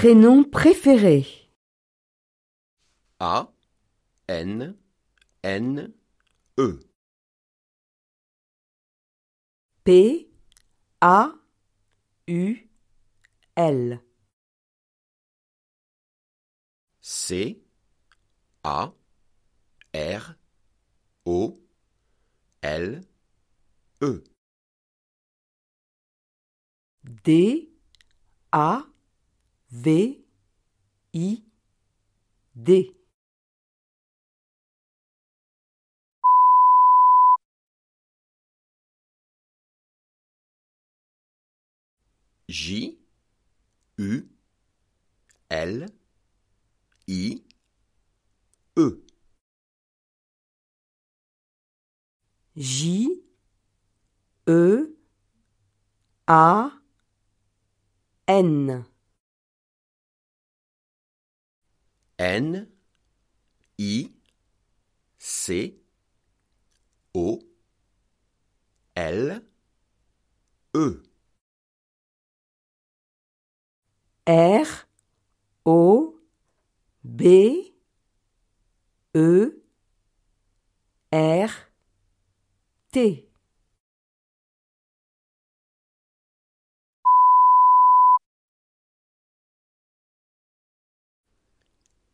prénom préféré. A N N E P A U L. C A R O L E D A V I D. J U L I E J E A N. N I C O L E R O B E R T.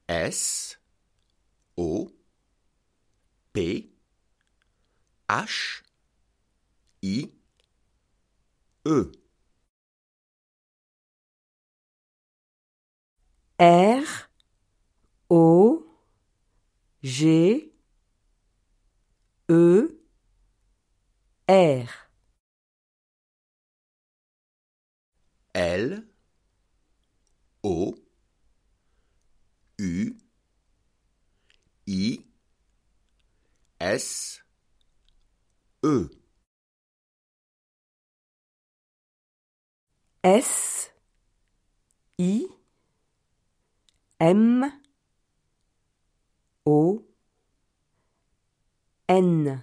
S O P H I E. R O G E R. L O U I S E. S I M O N